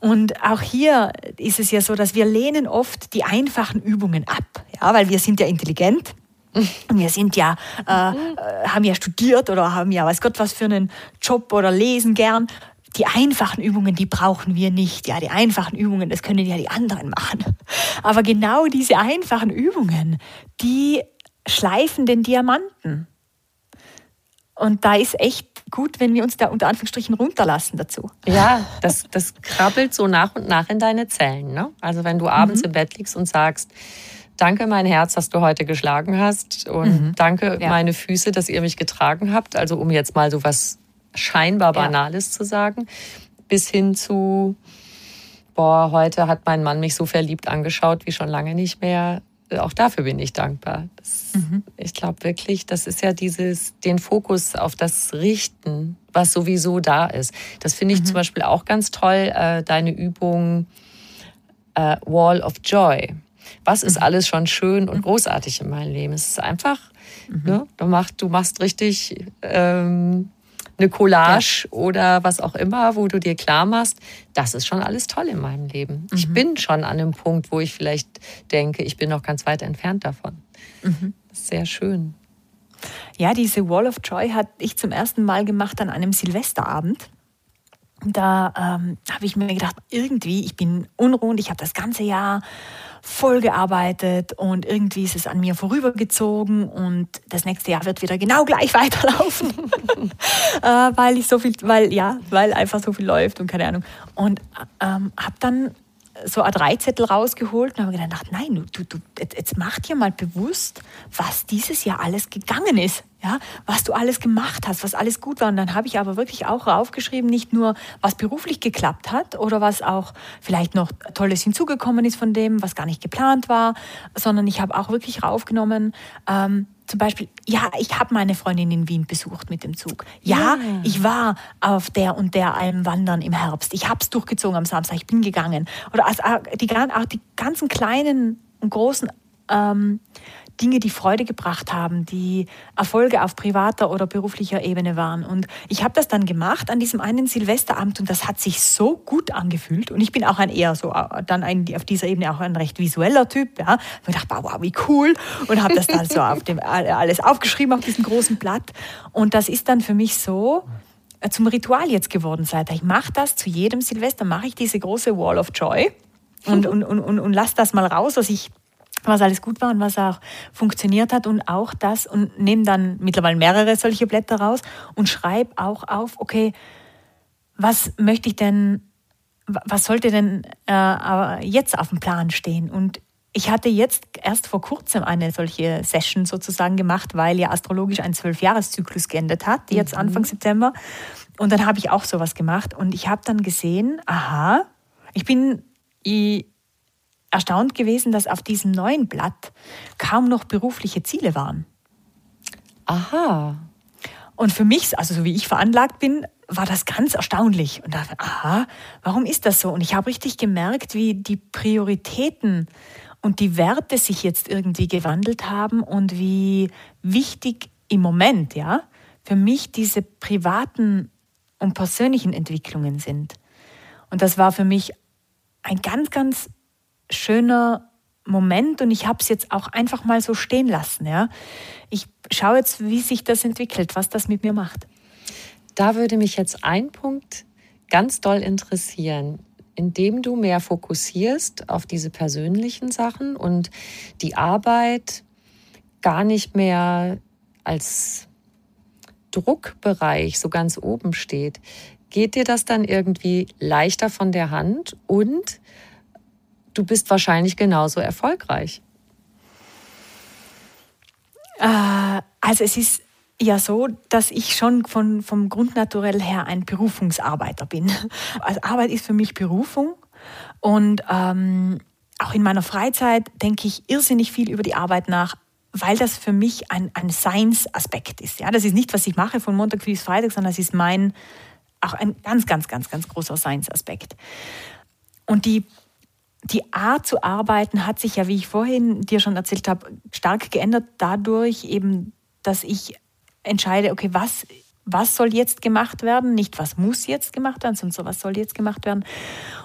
Und auch hier ist es ja so, dass wir lehnen oft die einfachen Übungen ab, ja, weil wir sind ja intelligent. Und wir sind ja, äh, äh haben ja studiert oder haben ja weiß Gott was für einen Job oder lesen gern die einfachen Übungen, die brauchen wir nicht. Ja, die einfachen Übungen, das können ja die anderen machen. Aber genau diese einfachen Übungen, die schleifen den Diamanten. Und da ist echt gut, wenn wir uns da unter Anführungsstrichen runterlassen dazu. Ja, das, das krabbelt so nach und nach in deine Zellen. Ne? Also wenn du abends mhm. im Bett liegst und sagst, danke mein Herz, dass du heute geschlagen hast und mhm. danke ja. meine Füße, dass ihr mich getragen habt. Also um jetzt mal so was scheinbar Banales ja. zu sagen, bis hin zu, boah, heute hat mein Mann mich so verliebt angeschaut wie schon lange nicht mehr. Auch dafür bin ich dankbar. Das, mhm. Ich glaube wirklich, das ist ja dieses, den Fokus auf das Richten, was sowieso da ist. Das finde ich mhm. zum Beispiel auch ganz toll, äh, deine Übung äh, Wall of Joy. Was ist mhm. alles schon schön und mhm. großartig in meinem Leben? Es ist einfach, mhm. ne, du, machst, du machst richtig ähm, eine Collage ja. oder was auch immer, wo du dir klar machst, das ist schon alles toll in meinem Leben. Mhm. Ich bin schon an einem Punkt, wo ich vielleicht denke, ich bin noch ganz weit entfernt davon. Mhm. sehr schön. Ja, diese Wall of Joy hat ich zum ersten Mal gemacht an einem Silvesterabend. Da ähm, habe ich mir gedacht, irgendwie, ich bin unruhend, ich habe das ganze Jahr voll gearbeitet und irgendwie ist es an mir vorübergezogen und das nächste Jahr wird wieder genau gleich weiterlaufen, äh, weil ich so viel, weil ja, weil einfach so viel läuft und keine Ahnung. Und ähm, habe dann so A3-Zettel rausgeholt und habe gedacht, nein, du, du, jetzt mach dir mal bewusst, was dieses Jahr alles gegangen ist. Ja, was du alles gemacht hast, was alles gut war. Und dann habe ich aber wirklich auch raufgeschrieben, nicht nur, was beruflich geklappt hat oder was auch vielleicht noch Tolles hinzugekommen ist von dem, was gar nicht geplant war, sondern ich habe auch wirklich raufgenommen, ähm, zum Beispiel, ja, ich habe meine Freundin in Wien besucht mit dem Zug. Ja, yeah. ich war auf der und der Alm wandern im Herbst. Ich habe es durchgezogen am Samstag, ich bin gegangen. Oder also die, auch die ganzen kleinen und großen ähm, Dinge, die Freude gebracht haben, die Erfolge auf privater oder beruflicher Ebene waren. Und ich habe das dann gemacht an diesem einen Silvesterabend und das hat sich so gut angefühlt. Und ich bin auch ein eher so, äh, dann ein, auf dieser Ebene auch ein recht visueller Typ. Ja. Ich dachte, wow, wie cool. Und habe das dann so auf dem, alles aufgeschrieben auf diesem großen Blatt. Und das ist dann für mich so, äh, zum Ritual jetzt geworden seither. Ich mache das zu jedem Silvester, mache ich diese große Wall of Joy und, und, und, und, und lass das mal raus, was ich was alles gut war und was auch funktioniert hat und auch das und nehme dann mittlerweile mehrere solche Blätter raus und schreibe auch auf, okay, was möchte ich denn, was sollte denn äh, jetzt auf dem Plan stehen? Und ich hatte jetzt erst vor kurzem eine solche Session sozusagen gemacht, weil ja astrologisch ein Zwölfjahreszyklus geendet hat, jetzt mhm. Anfang September. Und dann habe ich auch sowas gemacht und ich habe dann gesehen, aha, ich bin erstaunt gewesen, dass auf diesem neuen Blatt kaum noch berufliche Ziele waren. Aha. Und für mich, also so wie ich veranlagt bin, war das ganz erstaunlich. Und dachte, aha, warum ist das so? Und ich habe richtig gemerkt, wie die Prioritäten und die Werte sich jetzt irgendwie gewandelt haben und wie wichtig im Moment, ja, für mich diese privaten und persönlichen Entwicklungen sind. Und das war für mich ein ganz, ganz schöner Moment und ich habe es jetzt auch einfach mal so stehen lassen. Ja. Ich schaue jetzt, wie sich das entwickelt, was das mit mir macht. Da würde mich jetzt ein Punkt ganz doll interessieren, indem du mehr fokussierst auf diese persönlichen Sachen und die Arbeit gar nicht mehr als Druckbereich so ganz oben steht. Geht dir das dann irgendwie leichter von der Hand und du bist wahrscheinlich genauso erfolgreich. Äh, also es ist ja so, dass ich schon von, vom Grundnaturell her ein Berufungsarbeiter bin. Also Arbeit ist für mich Berufung und ähm, auch in meiner Freizeit denke ich irrsinnig viel über die Arbeit nach, weil das für mich ein, ein Science-Aspekt ist. Ja, das ist nicht, was ich mache von Montag bis Freitag, sondern es ist mein, auch ein ganz, ganz, ganz, ganz großer Science-Aspekt. Und die die Art zu arbeiten hat sich ja, wie ich vorhin dir schon erzählt habe, stark geändert dadurch eben, dass ich entscheide, okay, was, was soll jetzt gemacht werden, nicht was muss jetzt gemacht werden, sondern so was soll jetzt gemacht werden.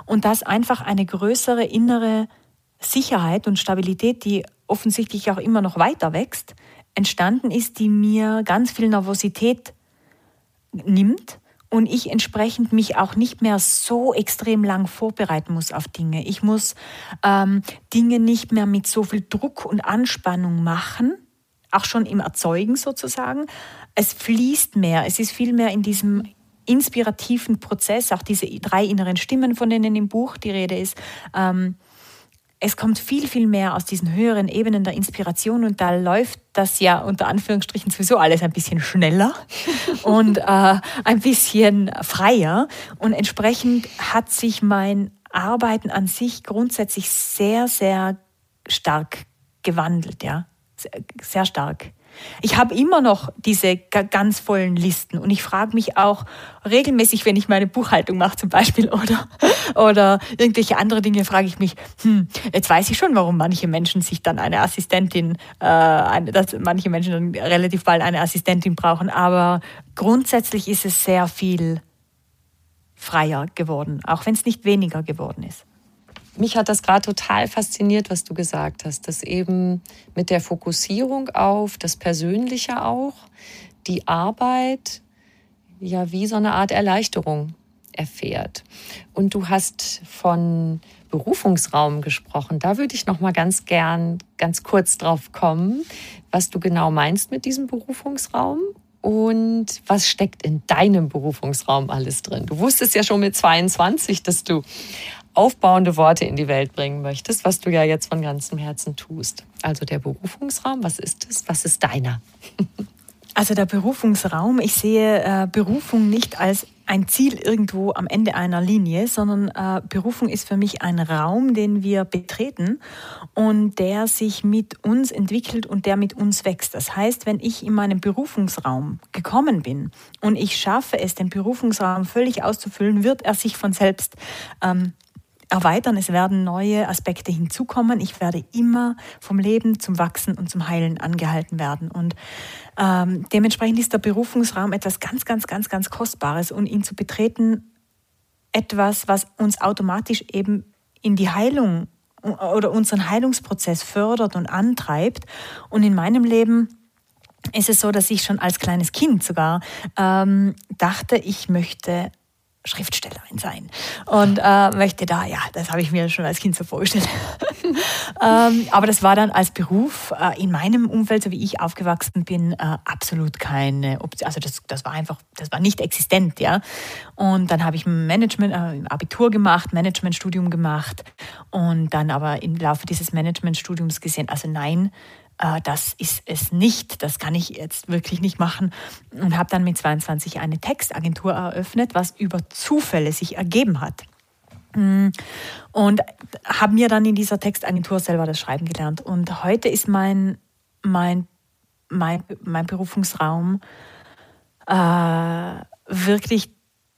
Und dass einfach eine größere innere Sicherheit und Stabilität, die offensichtlich auch immer noch weiter wächst, entstanden ist, die mir ganz viel Nervosität nimmt und ich entsprechend mich auch nicht mehr so extrem lang vorbereiten muss auf Dinge. Ich muss ähm, Dinge nicht mehr mit so viel Druck und Anspannung machen, auch schon im Erzeugen sozusagen. Es fließt mehr, es ist viel mehr in diesem inspirativen Prozess, auch diese drei inneren Stimmen, von denen im Buch die Rede ist. Ähm, es kommt viel, viel mehr aus diesen höheren Ebenen der Inspiration und da läuft das ja unter Anführungsstrichen sowieso alles ein bisschen schneller und äh, ein bisschen freier. Und entsprechend hat sich mein Arbeiten an sich grundsätzlich sehr, sehr stark gewandelt, ja. Sehr, sehr stark. Ich habe immer noch diese ganz vollen Listen und ich frage mich auch regelmäßig, wenn ich meine Buchhaltung mache zum Beispiel oder, oder irgendwelche andere Dinge, frage ich mich, hm, jetzt weiß ich schon, warum manche Menschen sich dann eine Assistentin, äh, eine, dass manche Menschen dann relativ bald eine Assistentin brauchen, aber grundsätzlich ist es sehr viel freier geworden, auch wenn es nicht weniger geworden ist mich hat das gerade total fasziniert, was du gesagt hast, dass eben mit der Fokussierung auf das Persönliche auch die Arbeit ja wie so eine Art Erleichterung erfährt. Und du hast von Berufungsraum gesprochen. Da würde ich noch mal ganz gern ganz kurz drauf kommen, was du genau meinst mit diesem Berufungsraum und was steckt in deinem Berufungsraum alles drin. Du wusstest ja schon mit 22, dass du aufbauende Worte in die Welt bringen möchtest, was du ja jetzt von ganzem Herzen tust. Also der Berufungsraum, was ist es? Was ist deiner? Also der Berufungsraum, ich sehe äh, Berufung nicht als ein Ziel irgendwo am Ende einer Linie, sondern äh, Berufung ist für mich ein Raum, den wir betreten und der sich mit uns entwickelt und der mit uns wächst. Das heißt, wenn ich in meinem Berufungsraum gekommen bin und ich schaffe es, den Berufungsraum völlig auszufüllen, wird er sich von selbst ähm, erweitern, es werden neue Aspekte hinzukommen. Ich werde immer vom Leben zum Wachsen und zum Heilen angehalten werden. Und ähm, dementsprechend ist der Berufungsraum etwas ganz, ganz, ganz, ganz Kostbares und ihn zu betreten etwas, was uns automatisch eben in die Heilung oder unseren Heilungsprozess fördert und antreibt. Und in meinem Leben ist es so, dass ich schon als kleines Kind sogar ähm, dachte, ich möchte Schriftstellerin sein und äh, möchte da, ja, das habe ich mir schon als Kind so vorgestellt. ähm, aber das war dann als Beruf äh, in meinem Umfeld, so wie ich aufgewachsen bin, äh, absolut keine Option. Also das, das war einfach, das war nicht existent, ja. Und dann habe ich Management, äh, Abitur gemacht, Managementstudium gemacht und dann aber im Laufe dieses Managementstudiums gesehen, also nein, das ist es nicht, das kann ich jetzt wirklich nicht machen. Und habe dann mit 22 eine Textagentur eröffnet, was über Zufälle sich ergeben hat. Mm. Und habe mir dann in dieser Textagentur selber das Schreiben gelernt. Und heute ist mein, mein, mein, mein Berufungsraum äh, wirklich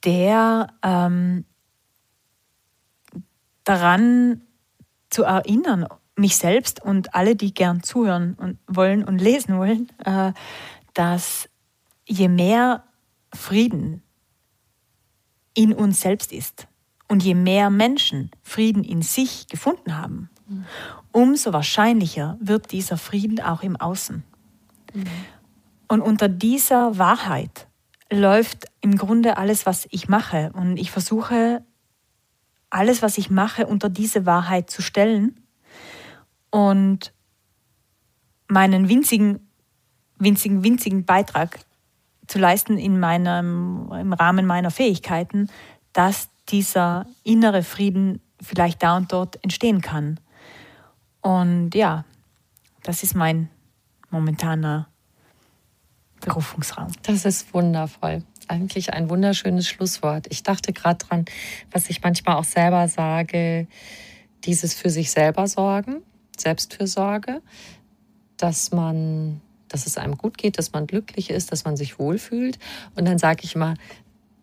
der ähm, daran zu erinnern mich selbst und alle, die gern zuhören und wollen und lesen wollen, äh, dass je mehr Frieden in uns selbst ist und je mehr Menschen Frieden in sich gefunden haben, mhm. umso wahrscheinlicher wird dieser Frieden auch im Außen. Mhm. Und unter dieser Wahrheit läuft im Grunde alles, was ich mache. Und ich versuche, alles, was ich mache, unter diese Wahrheit zu stellen und meinen winzigen, winzigen, winzigen Beitrag zu leisten in meinem, im Rahmen meiner Fähigkeiten, dass dieser innere Frieden vielleicht da und dort entstehen kann. Und ja, das ist mein momentaner Berufungsraum. Das ist wundervoll. Eigentlich ein wunderschönes Schlusswort. Ich dachte gerade dran, was ich manchmal auch selber sage, dieses für sich selber sorgen. Selbstfürsorge, dass man, dass es einem gut geht, dass man glücklich ist, dass man sich wohlfühlt. Und dann sage ich immer,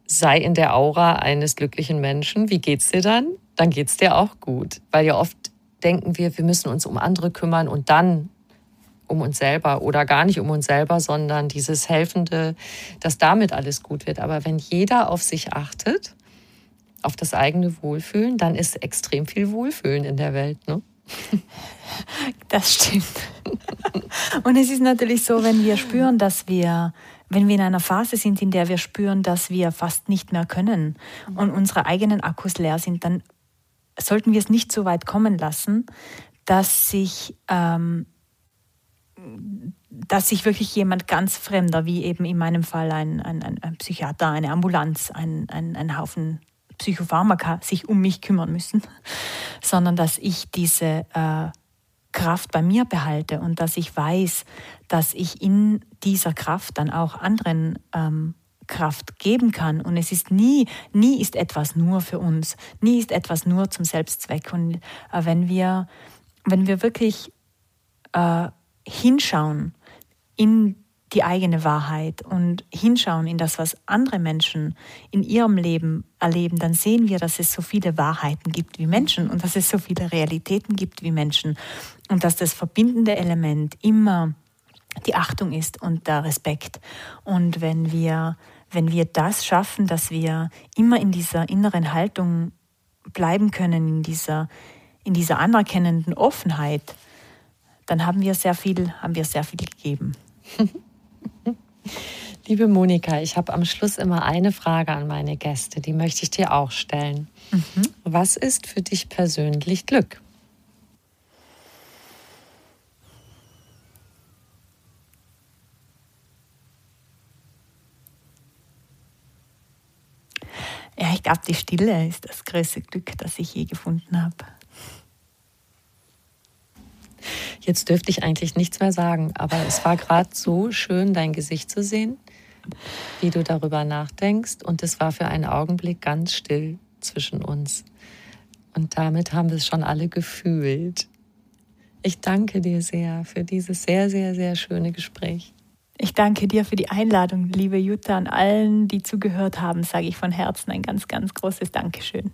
sei in der Aura eines glücklichen Menschen. Wie geht's dir dann? Dann geht's dir auch gut. Weil ja oft denken wir, wir müssen uns um andere kümmern und dann um uns selber oder gar nicht um uns selber, sondern dieses Helfende, dass damit alles gut wird. Aber wenn jeder auf sich achtet, auf das eigene Wohlfühlen, dann ist extrem viel Wohlfühlen in der Welt. Ne? Das stimmt. Und es ist natürlich so, wenn wir spüren, dass wir, wenn wir in einer Phase sind, in der wir spüren, dass wir fast nicht mehr können und unsere eigenen Akkus leer sind, dann sollten wir es nicht so weit kommen lassen, dass sich, ähm, dass sich wirklich jemand ganz Fremder, wie eben in meinem Fall ein, ein, ein Psychiater, eine Ambulanz, ein, ein, ein Haufen Psychopharmaka sich um mich kümmern müssen, sondern dass ich diese äh, Kraft bei mir behalte und dass ich weiß, dass ich in dieser Kraft dann auch anderen ähm, Kraft geben kann. Und es ist nie, nie ist etwas nur für uns, nie ist etwas nur zum Selbstzweck. Und äh, wenn wir, wenn wir wirklich äh, hinschauen in die eigene Wahrheit und hinschauen in das, was andere Menschen in ihrem Leben erleben, dann sehen wir, dass es so viele Wahrheiten gibt wie Menschen und dass es so viele Realitäten gibt wie Menschen und dass das verbindende Element immer die Achtung ist und der Respekt. Und wenn wir, wenn wir das schaffen, dass wir immer in dieser inneren Haltung bleiben können, in dieser, in dieser anerkennenden Offenheit, dann haben wir sehr viel, haben wir sehr viel gegeben. Liebe Monika, ich habe am Schluss immer eine Frage an meine Gäste, die möchte ich dir auch stellen. Mhm. Was ist für dich persönlich Glück? Ja, ich glaube, die Stille ist das größte Glück, das ich je gefunden habe. Jetzt dürfte ich eigentlich nichts mehr sagen, aber es war gerade so schön, dein Gesicht zu sehen, wie du darüber nachdenkst. Und es war für einen Augenblick ganz still zwischen uns. Und damit haben wir es schon alle gefühlt. Ich danke dir sehr für dieses sehr, sehr, sehr schöne Gespräch. Ich danke dir für die Einladung, liebe Jutta. An allen, die zugehört haben, sage ich von Herzen ein ganz, ganz großes Dankeschön.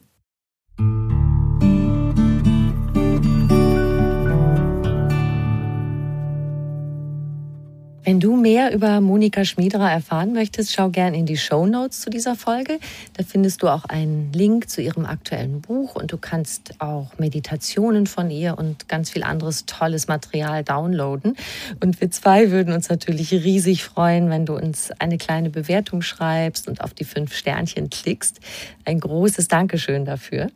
Wenn du mehr über Monika Schmiederer erfahren möchtest, schau gern in die Show Notes zu dieser Folge. Da findest du auch einen Link zu ihrem aktuellen Buch und du kannst auch Meditationen von ihr und ganz viel anderes tolles Material downloaden. Und wir zwei würden uns natürlich riesig freuen, wenn du uns eine kleine Bewertung schreibst und auf die fünf Sternchen klickst. Ein großes Dankeschön dafür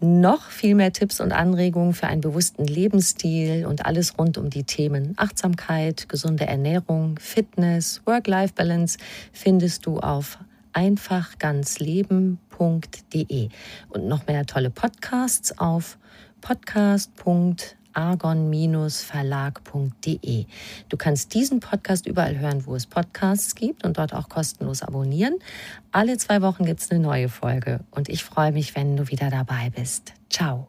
noch viel mehr Tipps und Anregungen für einen bewussten Lebensstil und alles rund um die Themen Achtsamkeit, gesunde Ernährung, Fitness, Work-Life-Balance findest du auf einfachganzleben.de und noch mehr tolle Podcasts auf podcast.de argon-verlag.de. Du kannst diesen Podcast überall hören, wo es Podcasts gibt und dort auch kostenlos abonnieren. Alle zwei Wochen gibt es eine neue Folge und ich freue mich, wenn du wieder dabei bist. Ciao.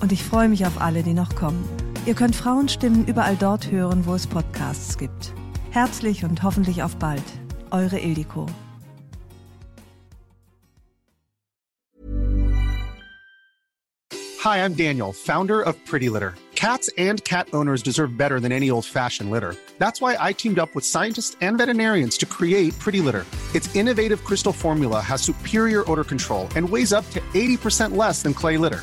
Und ich freue mich auf alle, die noch kommen. Ihr könnt Frauenstimmen überall dort hören, wo es Podcasts gibt. Herzlich und hoffentlich auf bald. Eure Ildiko. Hi, I'm Daniel, Founder of Pretty Litter. Cats and cat owners deserve better than any old-fashioned litter. That's why I teamed up with scientists and veterinarians to create Pretty Litter. Its innovative crystal formula has superior odor control and weighs up to 80% less than clay litter.